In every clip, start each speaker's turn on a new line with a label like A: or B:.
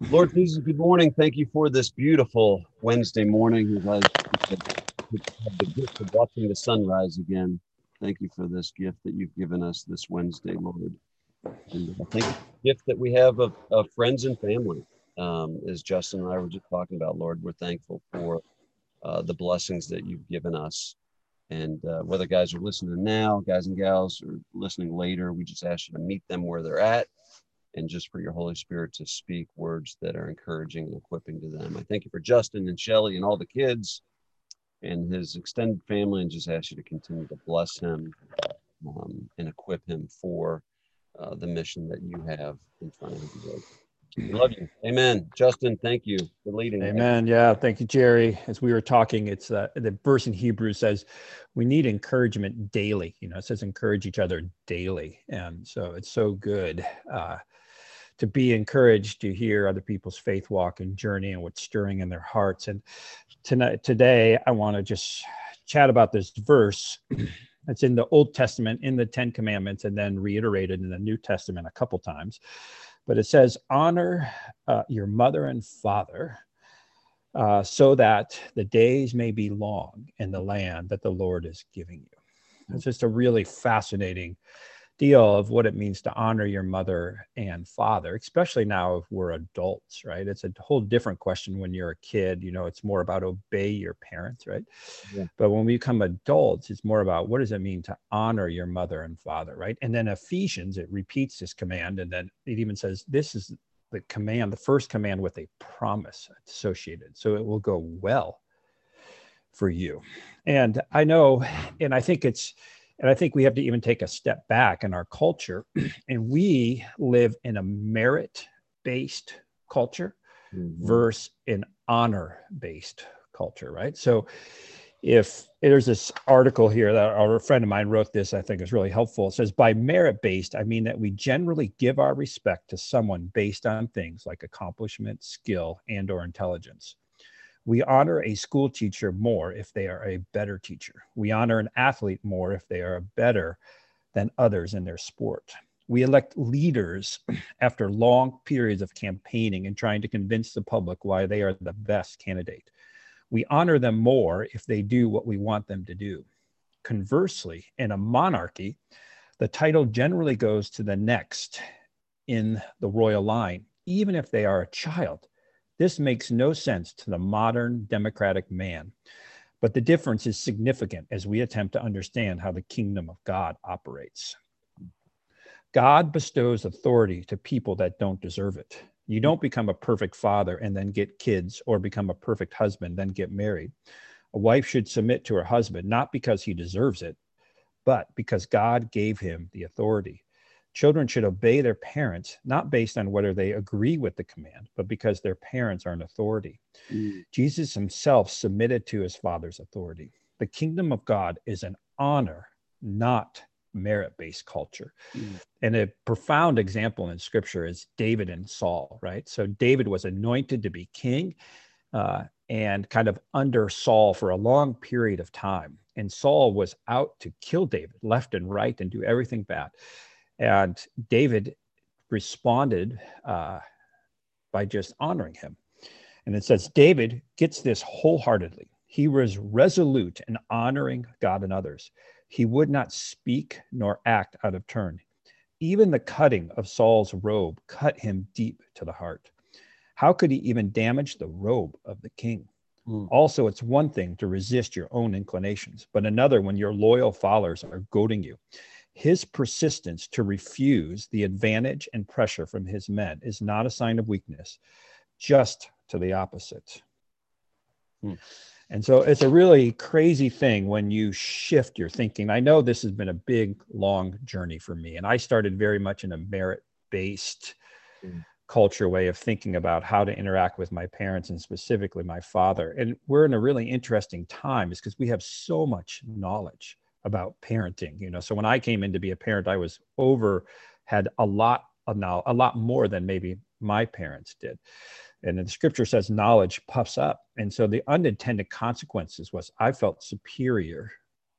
A: Lord Jesus, good morning. Thank you for this beautiful Wednesday morning. As have the gift of watching the sunrise again. Thank you for this gift that you've given us this Wednesday, Lord. And I think the gift that we have of, of friends and family, um, as Justin and I were just talking about, Lord, we're thankful for uh, the blessings that you've given us. And uh, whether guys are listening now, guys and gals, are listening later, we just ask you to meet them where they're at and just for your Holy Spirit to speak words that are encouraging and equipping to them. I thank you for Justin and Shelly and all the kids and his extended family, and just ask you to continue to bless him um, and equip him for uh, the mission that you have in front of him. We love you. Amen. Justin, thank you for leading.
B: Amen. Yeah. Thank you, Jerry. As we were talking, it's uh, the verse in Hebrews says we need encouragement daily. You know, it says encourage each other daily. And so it's so good. Uh, to be encouraged to hear other people's faith walk and journey and what's stirring in their hearts. And tonight, today, I want to just chat about this verse. that's in the Old Testament, in the Ten Commandments, and then reiterated in the New Testament a couple times. But it says, Honor uh, your mother and father, uh, so that the days may be long in the land that the Lord is giving you. It's just a really fascinating deal of what it means to honor your mother and father, especially now if we're adults, right? It's a whole different question when you're a kid. You know, it's more about obey your parents, right? Yeah. But when we become adults, it's more about what does it mean to honor your mother and father, right? And then Ephesians, it repeats this command, and then it even says this is the command, the first command with a promise associated. So it will go well for you. And I know, and I think it's, and I think we have to even take a step back in our culture. and we live in a merit based culture mm-hmm. versus an honor based culture, right? So if there's this article here that a friend of mine wrote this, I think is really helpful. It says, by merit based, I mean that we generally give our respect to someone based on things like accomplishment, skill, and or intelligence. We honor a school teacher more if they are a better teacher. We honor an athlete more if they are better than others in their sport. We elect leaders after long periods of campaigning and trying to convince the public why they are the best candidate. We honor them more if they do what we want them to do. Conversely, in a monarchy, the title generally goes to the next in the royal line, even if they are a child. This makes no sense to the modern democratic man, but the difference is significant as we attempt to understand how the kingdom of God operates. God bestows authority to people that don't deserve it. You don't become a perfect father and then get kids, or become a perfect husband, then get married. A wife should submit to her husband, not because he deserves it, but because God gave him the authority. Children should obey their parents, not based on whether they agree with the command, but because their parents are an authority. Mm. Jesus himself submitted to his father's authority. The kingdom of God is an honor, not merit based culture. Mm. And a profound example in scripture is David and Saul, right? So David was anointed to be king uh, and kind of under Saul for a long period of time. And Saul was out to kill David left and right and do everything bad. And David responded uh, by just honoring him. And it says, David gets this wholeheartedly. He was resolute in honoring God and others. He would not speak nor act out of turn. Even the cutting of Saul's robe cut him deep to the heart. How could he even damage the robe of the king? Mm. Also, it's one thing to resist your own inclinations, but another when your loyal followers are goading you. His persistence to refuse the advantage and pressure from his men is not a sign of weakness, just to the opposite. Hmm. And so it's a really crazy thing when you shift your thinking. I know this has been a big, long journey for me. And I started very much in a merit based hmm. culture way of thinking about how to interact with my parents and specifically my father. And we're in a really interesting time is because we have so much knowledge about parenting you know so when i came in to be a parent i was over had a lot of now a lot more than maybe my parents did and the scripture says knowledge puffs up and so the unintended consequences was i felt superior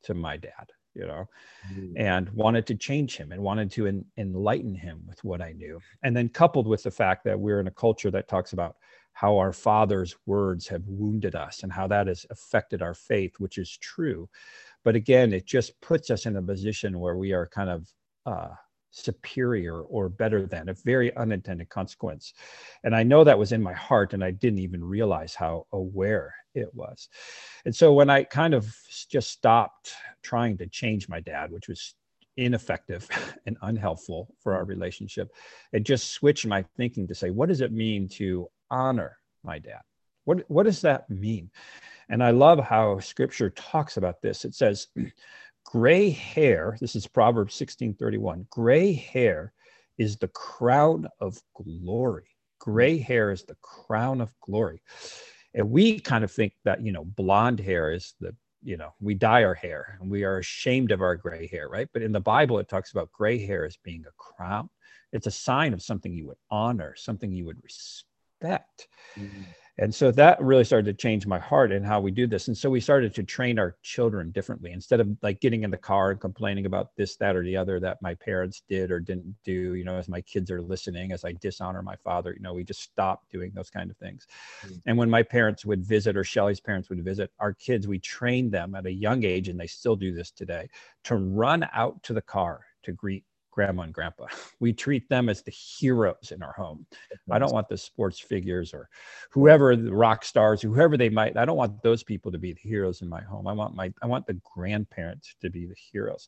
B: to my dad you know,
A: Mm.
B: and wanted to change him and wanted to en- enlighten him with what I knew. And then coupled with the fact that we're in a culture that talks about how our father's words have wounded us and how that has affected our faith, which is true. But again, it just puts us in a position where we are kind of uh, superior or better than a very unintended consequence. And I know that was in my heart, and I didn't even realize how aware it was. And so when I kind of just stopped trying to change my dad, which was ineffective and unhelpful for our relationship, it just switched my thinking to say, what does it mean to honor my dad? What, what does that mean? And I love how scripture talks about this. It says, gray hair, this is Proverbs 16:31. Gray hair is the crown of glory. Gray hair is the crown of glory. And we kind of think that, you know, blonde hair is the, you know, we dye our hair and we are ashamed of our gray hair, right? But in the Bible, it talks about gray hair as being a crown. It's a sign of something you would honor, something you would respect.
A: Mhm.
B: And so that really started to change my heart and how we do this. And so we started to train our children differently instead of like getting in the car and complaining about this, that, or the other that my parents did or didn't do, you know, as my kids are listening, as I dishonor my father, you know, we just stopped doing those kind of things.
A: Mm.
B: And when my parents would visit or Shelly's parents would visit our kids, we trained them at a young age, and they still do this today, to run out to the car to greet grandma and grandpa. We treat them as the heroes in our home. I don't want the sports figures or whoever the rock stars, whoever they might. I don't want those people to be the heroes in my home. I want my I want the grandparents to be the heroes.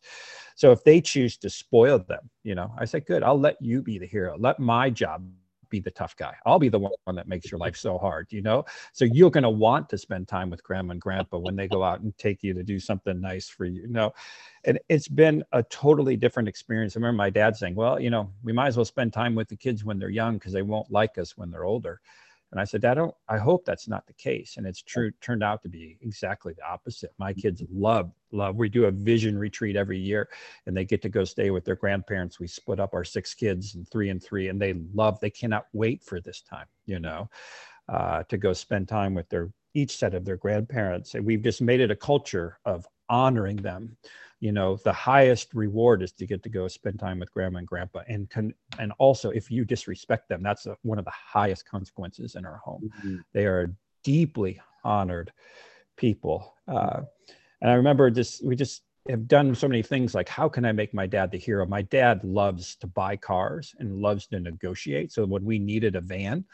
B: So if they choose to spoil them, you know, I say, good. I'll let you be the hero. Let my job be the tough guy. I'll be the one that makes your life so hard, you know? So you're going to want to spend time with grandma and grandpa when they go out and take you to do something nice for you. you know? And it's been a totally different experience. I remember my dad saying, well, you know, we might as well spend time with the kids when they're young because they won't like us when they're older. And I said, I don't, I hope that's not the case. And it's true, turned out to be exactly the opposite. My kids love, love. We do a vision retreat every year and they get to go stay with their grandparents. We split up our six kids and three and three, and they love, they cannot wait for this time, you know, uh, to go spend time with their each set of their grandparents. And we've just made it a culture of honoring them. You know the highest reward is to get to go spend time with grandma and grandpa and can and also if you disrespect them that's a, one of the highest consequences in our home.
A: Mhm.
B: they are deeply honored people. Uh, and i remember just we just have done so many things like how can i make my dad the hero? My dad loves to buy cars and loves to negotiate. So when we needed a van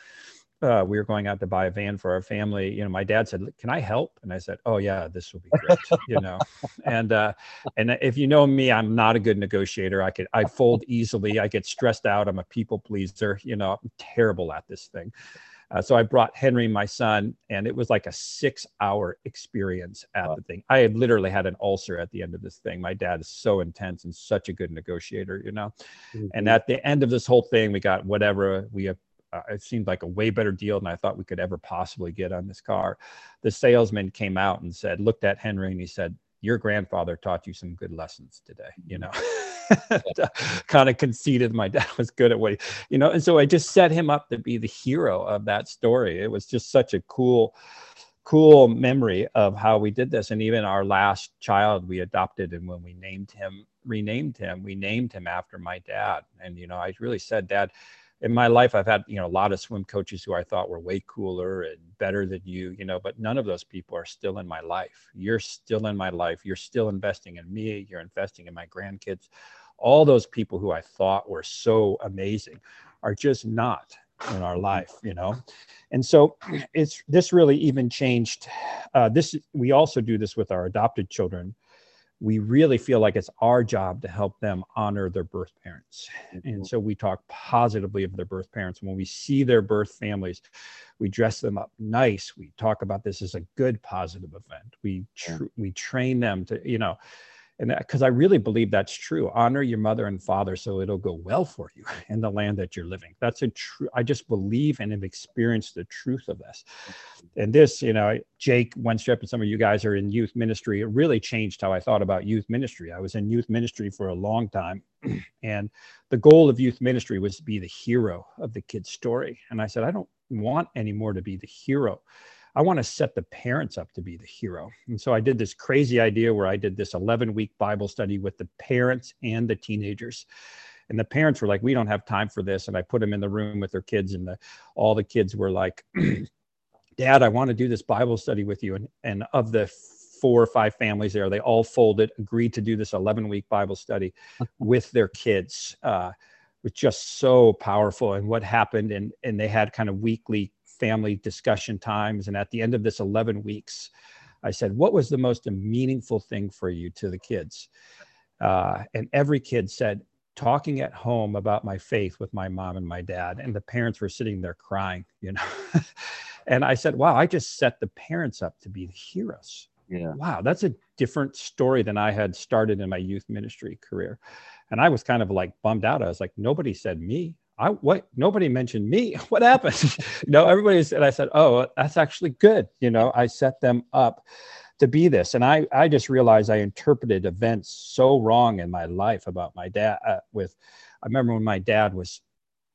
B: uh, we were going out to buy a van for our family. You know, my dad said, "Can I help?" And I said, "Oh yeah, this will be great." you know, and uh, and if you know me, I'm not a good negotiator. I could I fold easily. I get stressed out. I'm a people pleaser. You know, I'm terrible at this thing. Uh, so I brought Henry, my son, and it was like a six-hour experience at
A: Wow.
B: the thing. I had literally had an ulcer at the end of this thing. My dad is so intense and such a good negotiator, you know. And at the end of this whole thing, we got whatever we uh, Uh, it seemed like a way better deal than I thought we could ever possibly get on this car. The salesman came out and said, looked at Henry and he said, "Your grandfather taught you some good lessons today." You know, uh, kind of conceded my dad was good at what he, you know, and so I just set him up to be the hero of that story. It was just such a cool cool memory of how we did this and even our last child we adopted and when we named him renamed him we named him after my dad and you know i really said dad in my life i've had you know a lot of swim coaches who i thought were way cooler and better than you you know but none of those people are still in my life. You're still in my life. You're still investing in me. You're investing in my grandkids. All those people who i thought were so amazing are just not in our life you know? And so it's this really even changed uh, this we also do this with our adopted children we really feel like it's our job to help them honor their birth parents. And mm-hmm. so we talk positively of their birth parents. When we see their birth families we dress them up nice. We talk about this as a good positive event. We tr- we train them to you know and because i really believe that's true. Honor your mother and father so it'll go well for you in the land that you're living. That's a true i just believe and have experienced the truth of this. And this you know jake wenstrup and some of you guys are in youth ministry. It really changed how i thought about youth ministry. I was in youth ministry for a long time and the goal of youth ministry was to be the hero of the kid's story. And i said i don't want anymore to be the hero I want to set the parents up to be the hero. And so I did this crazy idea where I did this 11 week Bible study with the parents and the teenagers. And the parents were like, we don't have time for this. And I put them in the room with their kids, and the, all the kids were like, Dad, I want to do this Bible study with you. And, and of the four or five families there, they all folded, agreed to do this 11 week Bible study with their kids. Uh, was just so powerful and what happened and and they had kind of weekly family discussion times and at the end of this 11 weeks i said what was the most meaningful thing for you to the kids? Uh, and every kid said talking at home about my faith with my mom and my dad and the parents were sitting there crying you know? And i said wow i just set the parents up to be the heroes.
A: Yeah.
B: wow that's a different story than i had started in my youth ministry career. And i was kind of like bummed out. I was like nobody said me i what nobody mentioned me. What happened? You know everybody's and i said oh that's actually good. You know i set them up to be this. And i i just realized i interpreted events so wrong in my life about my dad uh, with i remember when my dad was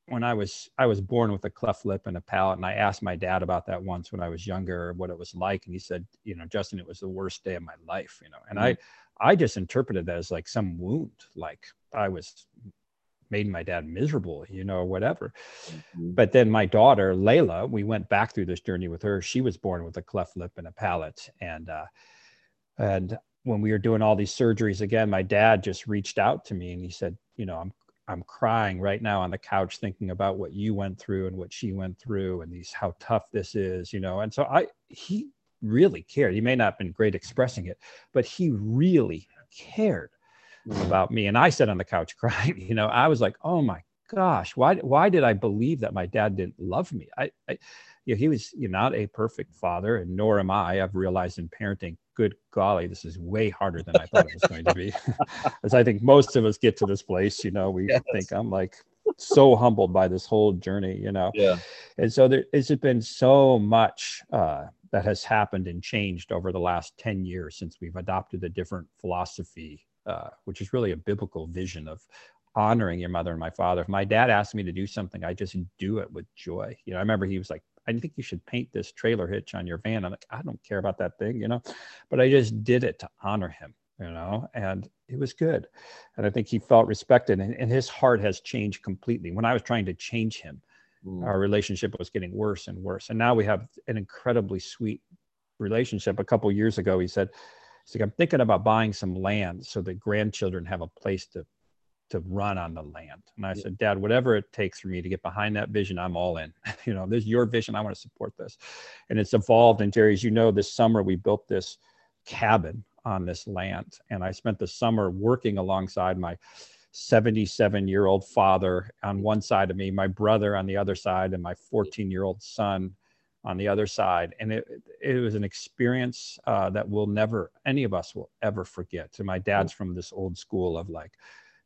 B: when I was I was born with a cleft lip and a palate, and I asked my dad about that once when I was younger, what it was like, and he said, you know, Justin, it was the worst day of my life, you know, and I I just interpreted that as like some wound, like I was made my dad miserable, you know, whatever.
A: Mhm.
B: But then my daughter Layla, we went back through this journey with her. She was born with a cleft lip and a palate, and uh, and when we were doing all these surgeries again, my dad just reached out to me and he said, you know, I'm I'm crying right now on the couch thinking about what you went through and what she went through and these how tough this is, you know. And so I he really cared. He may not have been great expressing it, but he really cared. About me. And I sat on the couch crying, you know. I was like, "Oh my gosh, why why did I believe that my dad didn't love me?" I, I you know, he was you know, not a perfect father, and nor am I. I've realized in parenting, good golly, this is way harder than I thought it was going to be. As I think most of us get to this place, you know, we
A: Yes.
B: think I'm like so humbled by this whole journey, you know.
A: Yeah.
B: And so there has been so much uh, that has happened and changed over the last 10 years since we've adopted a different philosophy, uh, which is really a biblical vision of honoring your mother and my father. If my dad asked me to do something, I just do it with joy. You know, I remember he was like, I think you should paint this trailer hitch on your van. I'm like, I don't care about that thing, you know, but I just did it to honor him, you know, and it was good. And I think he felt respected and, and his heart has changed completely. When I was trying to change him,
A: Mm.
B: our relationship was getting worse and worse. And now we have an incredibly sweet relationship. A couple years ago, he said, like, I'm thinking about buying some land so that grandchildren have a place to to run on the land. And I
A: Yeah.
B: said, Dad, whatever it takes for me to get behind that vision, I'm all in. you know, this is your vision. I want to support this. And it's evolved. And Jerry, as you know, this summer we built this cabin on this land. And I spent the summer working alongside my 77 year old father on mm. one side of me, my brother on the other side, and my 14 year old son on the other side. And it, it was an experience uh, that we'll never, any of us will ever forget. And my dad's from this old school of like,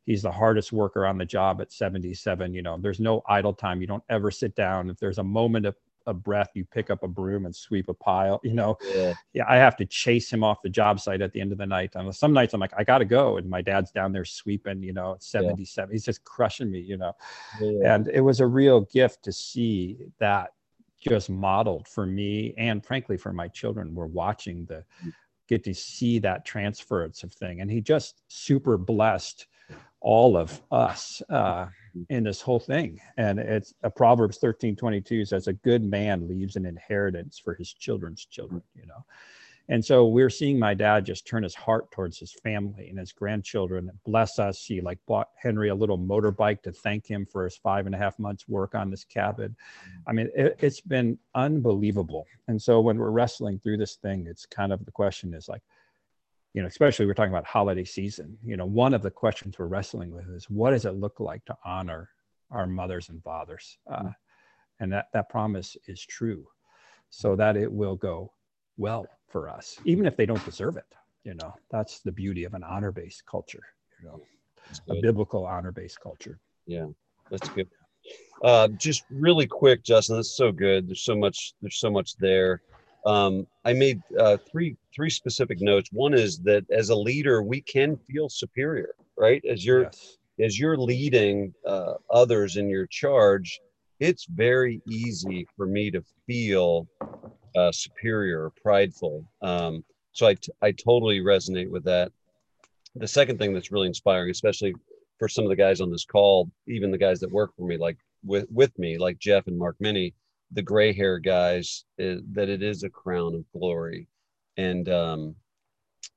B: he's the hardest worker on the job at 77. You know, there's no idle time. You don't ever sit down. If there's a moment of, of breath, you pick up a broom and sweep a pile, you know,
A: Yeah.
B: yeah, I have to chase him off the job site at the end of the night. And some nights I'm like, I gotta go. And my dad's down there sweeping, you know, at 77. He's just crushing me, you know.
A: Yeah.
B: And it was a real gift to see that just modeled for me and frankly for my children. We're watching the mm. get to see that transference of thing. And he just super blessed all of us uh, mm. in this whole thing. And it's a Proverbs 13, 22 says, a good man leaves an inheritance for his children's children, you know. And so we're seeing my dad just turn his heart towards his family and his grandchildren. Bless us. He like bought Henry a little motorbike to thank him for his five and a half months work on this cabin. Mm. I mean, it, it's been unbelievable. And so when we're wrestling through this thing, it's kind of the question is like, you know, especially we're talking about holiday season. You know, one of the questions we're wrestling with is what does it look like to honor our mothers and fathers? Uh, mm. and that that promise is true, so mm. that it will go well for us, even if they don't deserve it. You know, that's the beauty of an honor-based culture. You know, a biblical honor-based culture.
A: Yeah, that's good. Uh, just really quick, Justin. That's so good. There's so much. There's so much there. Um, I made uh, three three specific notes. One is that as a leader, we can feel superior, right? As you're
B: yes.
A: as you're leading uh, others in your charge, it's very easy for me to feel uh, superior or prideful. Um, so I, t- I totally resonate with that. The second thing that's really inspiring, especially for some of the guys on this call, even the guys that work for me, like with, with me, like Jeff and Mark Minnie, the gray hair guys, is, that it is a crown of glory. And, um,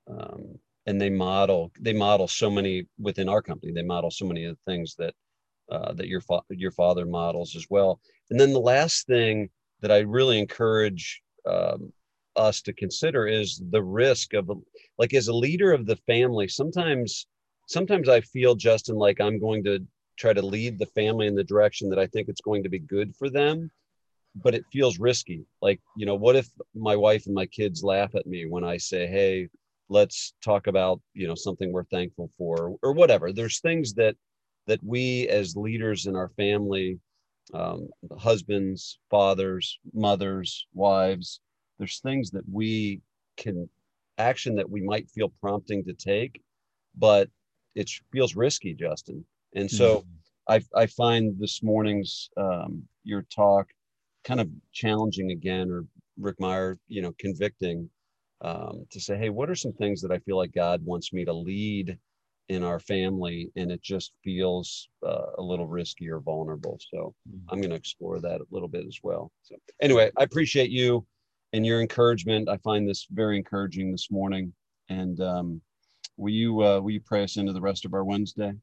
A: um, and they model, they model so many within our company, they model so many of the things that, uh, that your, fa- your father models as well. And then the last thing that I really encourage um, us to consider is the risk of like as a leader of the family sometimes sometimes i feel justin like i'm going to try to lead the family in the direction that i think it's going to be good for them but it feels risky. Like you know what if my wife and my kids laugh at me when i say hey let's talk about you know something we're thankful for or whatever. There's things that that we as leaders in our family um, husbands fathers mothers wives there's things that we can action that we might feel prompting to take but it feels risky justin and so mm-hmm. I, I find this morning's um, your talk kind of challenging again or rick meyer you know convicting um, to say hey what are some things that i feel like god wants me to lead in our family and it just feels uh, a little risky or vulnerable so mm-hmm. i'm going to explore that a little bit as well so anyway i appreciate you and your encouragement. I find this very encouraging this morning. And um, will you uh, will you pray us into the rest of our Wednesday?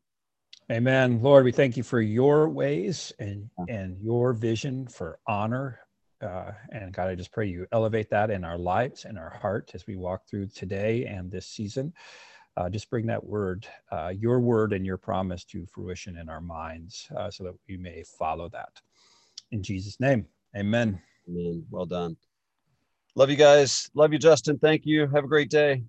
B: Amen. Lord, we thank you for your ways and and your vision for honor. Uh, and God, I just pray you elevate that in our lives and our heart as we walk through today and this season. Uh, just bring that word, uh, your word and your promise to fruition in our minds uh, so that we may follow that. In Jesus' name, amen.
A: Amen. Well done. Love you guys. Love you, Justin. Thank you. Have a great day.